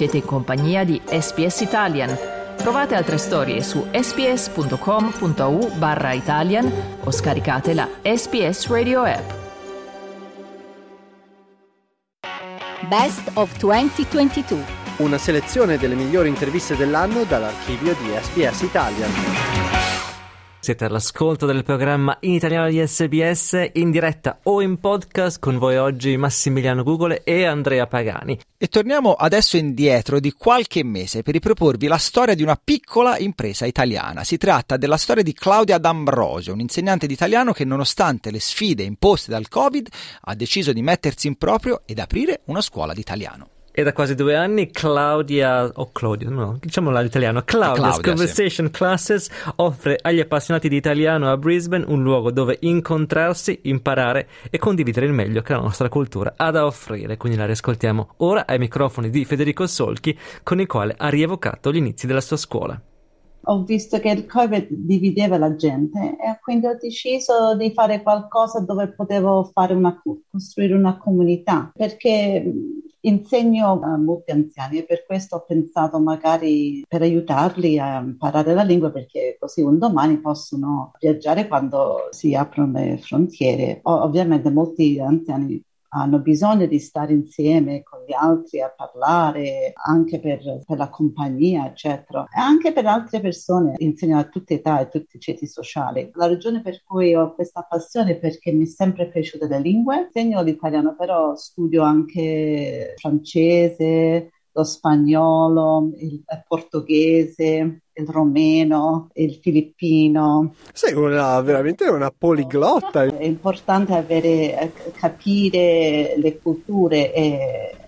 Siete in compagnia di SPS Italian. Trovate altre storie su sps.com.au barra Italian o scaricate la SPS Radio app. Best of 2022. Una selezione delle migliori interviste dell'anno dall'archivio di SBS Italian. Siete all'ascolto del programma in italiano di SBS in diretta o in podcast con voi oggi Massimiliano Gugole e Andrea Pagani. E torniamo adesso indietro di qualche mese per riproporvi la storia di una piccola impresa italiana. Si tratta della storia di Claudia D'Ambrosio, un insegnante di italiano che nonostante le sfide imposte dal Covid ha deciso di mettersi in proprio ed aprire una scuola di italiano. E da quasi due anni Claudia, o oh Claudia, no, diciamolo all'italiano, Claudia's Claudia, Conversation sì. Classes offre agli appassionati di italiano a Brisbane un luogo dove incontrarsi, imparare e condividere il meglio che la nostra cultura ha da offrire. Quindi la riascoltiamo ora ai microfoni di Federico Solchi, con il quale ha rievocato gli inizi della sua scuola. Ho visto che il Covid divideva la gente e quindi ho deciso di fare qualcosa dove potevo fare una, costruire una comunità perché insegno a molti anziani e per questo ho pensato magari per aiutarli a imparare la lingua perché così un domani possono viaggiare quando si aprono le frontiere. Ovviamente molti anziani hanno bisogno di stare insieme con gli altri a parlare anche per, per la compagnia, eccetera. E anche per altre persone, insegno a tutte età e tutti i ceti sociali. La ragione per cui ho questa passione è perché mi è sempre piaciuta le lingue. Insegno l'italiano, però studio anche francese, lo spagnolo, il portoghese, il romeno, il filippino. Sei una, veramente una poliglotta. È importante avere, eh, capire le culture e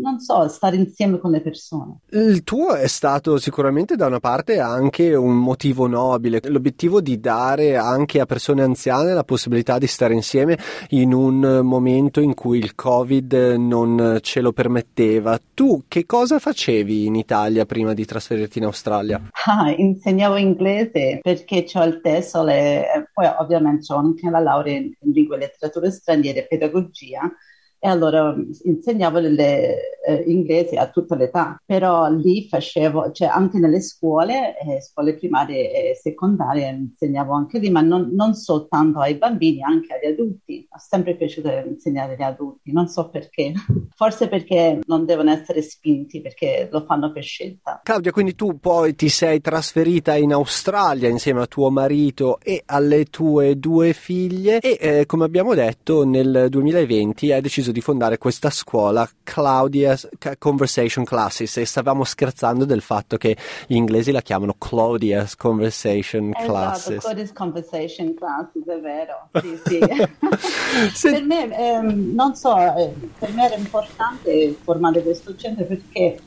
non so, stare insieme con le persone. Il tuo è stato sicuramente da una parte anche un motivo nobile, l'obiettivo di dare anche a persone anziane la possibilità di stare insieme in un momento in cui il Covid non ce lo permetteva. Tu che cosa facevi in Italia prima di trasferirti in Australia? Ah, insegnavo inglese perché ho il TESOL e poi ovviamente ho anche la laurea in lingue e letterature straniere e pedagogia e allora insegnavo l'inglese a tutta l'età, però lì facevo, cioè anche nelle scuole, eh, scuole primarie e secondarie, insegnavo anche lì, ma non, non, soltanto ai bambini, anche agli adulti. Ho sempre piaciuto insegnare agli adulti, non so perché, forse perché non devono essere spinti, perché lo fanno per scelta. Claudia, quindi tu poi ti sei trasferita in Australia insieme a tuo marito e alle tue due figlie e eh, come abbiamo detto nel 2020 hai deciso di fondare questa scuola Claudia's Conversation Classes e stavamo scherzando del fatto che gli inglesi la chiamano Claudia's Conversation esatto, Classes. Claudia's Conversation Classes, è vero. Sì, sì. per me, ehm, non so, eh, per me era importante formare questo centro perché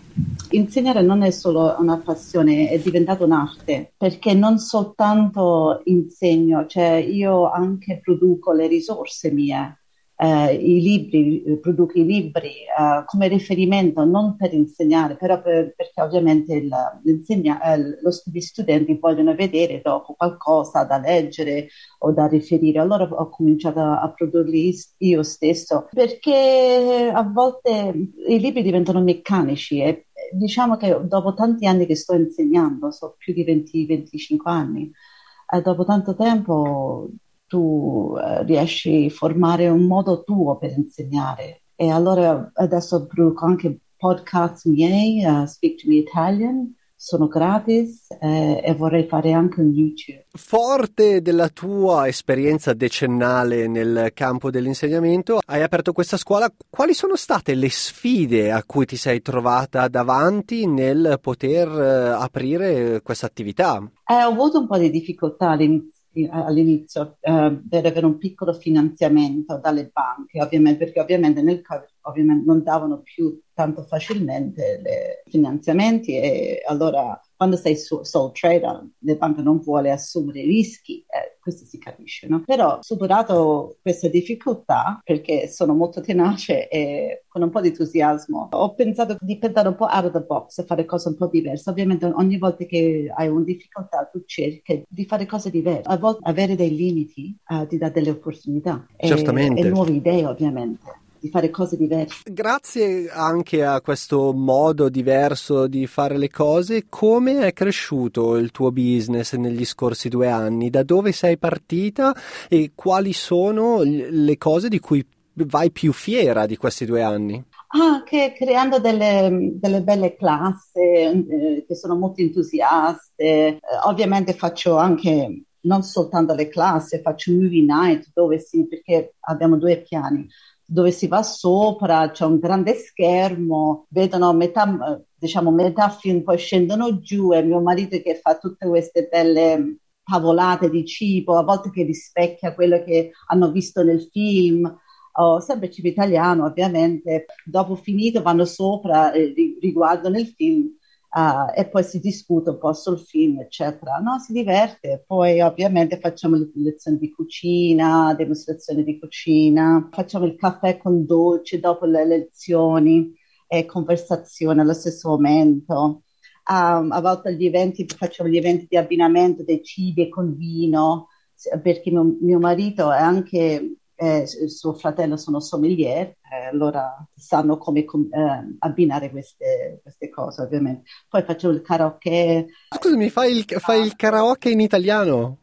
insegnare non è solo una passione, è diventato un'arte, perché non soltanto insegno, cioè io anche produco le risorse mie eh, i libri, produco i libri eh, come riferimento non per insegnare, però per, perché ovviamente il, eh, lo, gli studenti vogliono vedere dopo qualcosa da leggere o da riferire. Allora ho cominciato a produrli io stesso perché a volte i libri diventano meccanici e diciamo che dopo tanti anni che sto insegnando, so più di 20-25 anni, e dopo tanto tempo tu eh, riesci a formare un modo tuo per insegnare. E allora adesso produco anche podcast miei, uh, Speak to Me Italian, sono gratis eh, e vorrei fare anche un YouTube. Forte della tua esperienza decennale nel campo dell'insegnamento, hai aperto questa scuola. Quali sono state le sfide a cui ti sei trovata davanti nel poter eh, aprire questa attività? Eh, ho avuto un po' di difficoltà all'inizio all'inizio eh, per avere un piccolo finanziamento dalle banche, ovviamente, perché ovviamente nel Covid ovviamente non davano più tanto facilmente i finanziamenti e allora quando sei sole trader le banche non vuole assumere rischi, eh, questo si capisce, no? Però superato questa difficoltà, perché sono molto tenace e con un po' di entusiasmo, ho pensato di pensare un po' out of the box e fare cose un po' diverse. Ovviamente ogni volta che hai una difficoltà tu cerchi di fare cose diverse. A volte avere dei limiti uh, ti dà delle opportunità e, e nuove idee ovviamente. Di fare cose diverse. Grazie anche a questo modo diverso di fare le cose, come è cresciuto il tuo business negli scorsi due anni? Da dove sei partita e quali sono le cose di cui vai più fiera di questi due anni? Anche creando delle, delle belle classi eh, che sono molto entusiaste. Eh, ovviamente faccio anche non soltanto le classi, faccio movie night dove si, perché abbiamo due piani, dove si va sopra, c'è un grande schermo, vedono metà, diciamo, metà film, poi scendono giù e mio marito che fa tutte queste belle tavolate di cibo, a volte che rispecchia quello che hanno visto nel film. Oh, sempre cibo italiano, ovviamente. Dopo finito vanno sopra e riguardano il film Uh, e poi si discute un po' sul film, eccetera. No, si diverte. Poi ovviamente facciamo le lezioni di cucina, dimostrazioni di cucina, facciamo il caffè con dolce dopo le lezioni e conversazione allo stesso momento. Um, a volte gli eventi, facciamo gli eventi di abbinamento dei cibi con vino, perché mio, mio marito è anche eh, suo fratello sono sommelier, eh, allora sanno come eh, abbinare queste, queste, cose ovviamente. Poi faccio il karaoke. Scusami, fai il, fai il karaoke in italiano?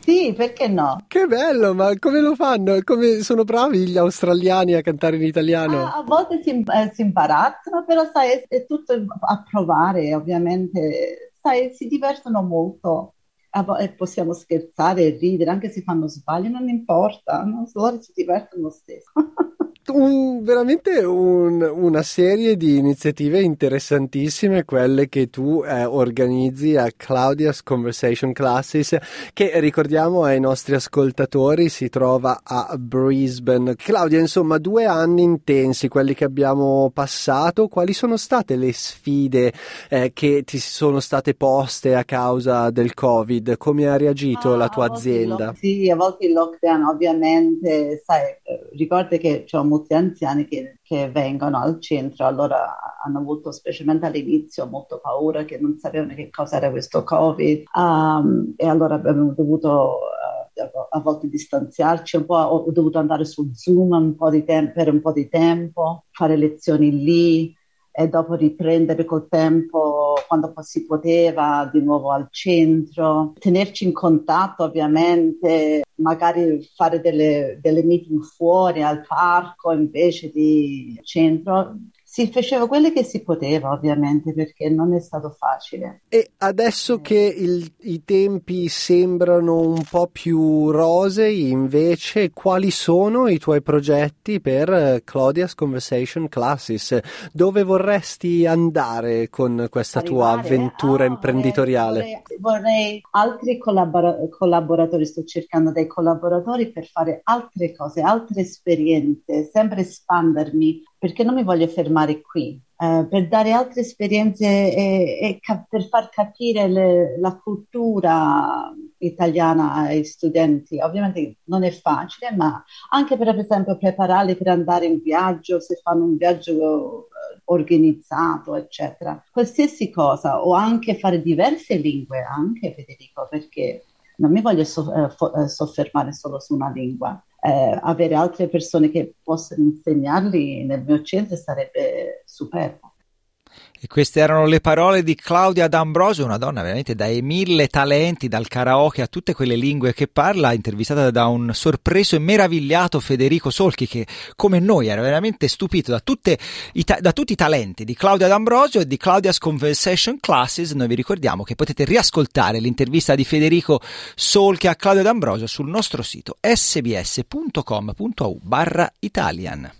Sì, perché no? Che bello, ma come lo fanno? Come sono bravi gli australiani a cantare in italiano? Ah, a volte si, eh, si imbarazzano, però sai, è, è, tutto a provare, ovviamente. Sai, si divertono molto possiamo scherzare e ridere, anche se fanno sbagli, non importa, no? loro si divertono lo stesso. un, veramente un, una serie di iniziative interessantissime, quelle che tu eh, organizzi a Claudia's Conversation Classes, che ricordiamo ai nostri ascoltatori si trova a Brisbane. Claudia, insomma, due anni intensi, quelli che abbiamo passato. Quali sono state le sfide eh, che ti sono state poste a causa del Covid? Come ha reagito ah, la tua azienda? Sì, a volte il lockdown, ovviamente, sai, eh, ricordi che c'è molti anziani che, che, vengono al centro, allora hanno avuto specialmente all'inizio molto paura che non sapevano che cosa era questo Covid um, e allora abbiamo dovuto uh, a volte distanziarci un po', ho dovuto andare su Zoom un tem- per un po' di tempo, fare lezioni lì e dopo riprendere col tempo quando si poteva di nuovo al centro, tenerci in contatto ovviamente, magari fare delle, delle meeting fuori al parco invece di centro si faceva quello che si poteva, ovviamente, perché non è stato facile. E adesso che il, i tempi sembrano un po' più rosei, invece, quali sono i tuoi progetti per eh, Claudia's Conversation Classes? Dove vorresti andare con questa Arrivare, tua avventura ah, imprenditoriale? Vorrei, vorrei altri collabora- collaboratori, sto cercando dei collaboratori per fare altre cose, altre esperienze, sempre espandermi perché non mi voglio fermare qui, eh, per dare altre esperienze e, e cap- per far capire le, la cultura italiana ai studenti. Ovviamente non è facile, ma anche per, per esempio prepararli per andare in viaggio, se fanno un viaggio eh, organizzato, eccetera. Qualsiasi cosa, o anche fare diverse lingue, anche Federico, perché non mi voglio so- eh, fo- eh, soffermare solo su una lingua eh, avere altre persone che possono insegnarli nel mio centro sarebbe superbo. E queste erano le parole di Claudia D'Ambrosio, una donna veramente dai mille talenti, dal karaoke a tutte quelle lingue che parla, intervistata da un sorpreso e meravigliato Federico Solchi che, come noi, era veramente stupito da, i, da tutti i talenti di Claudia D'Ambrosio e di Claudia's Conversation Classes. Noi vi ricordiamo che potete riascoltare l'intervista di Federico Solchi a Claudia D'Ambrosio sul nostro sito sbs.com.au barra Italian.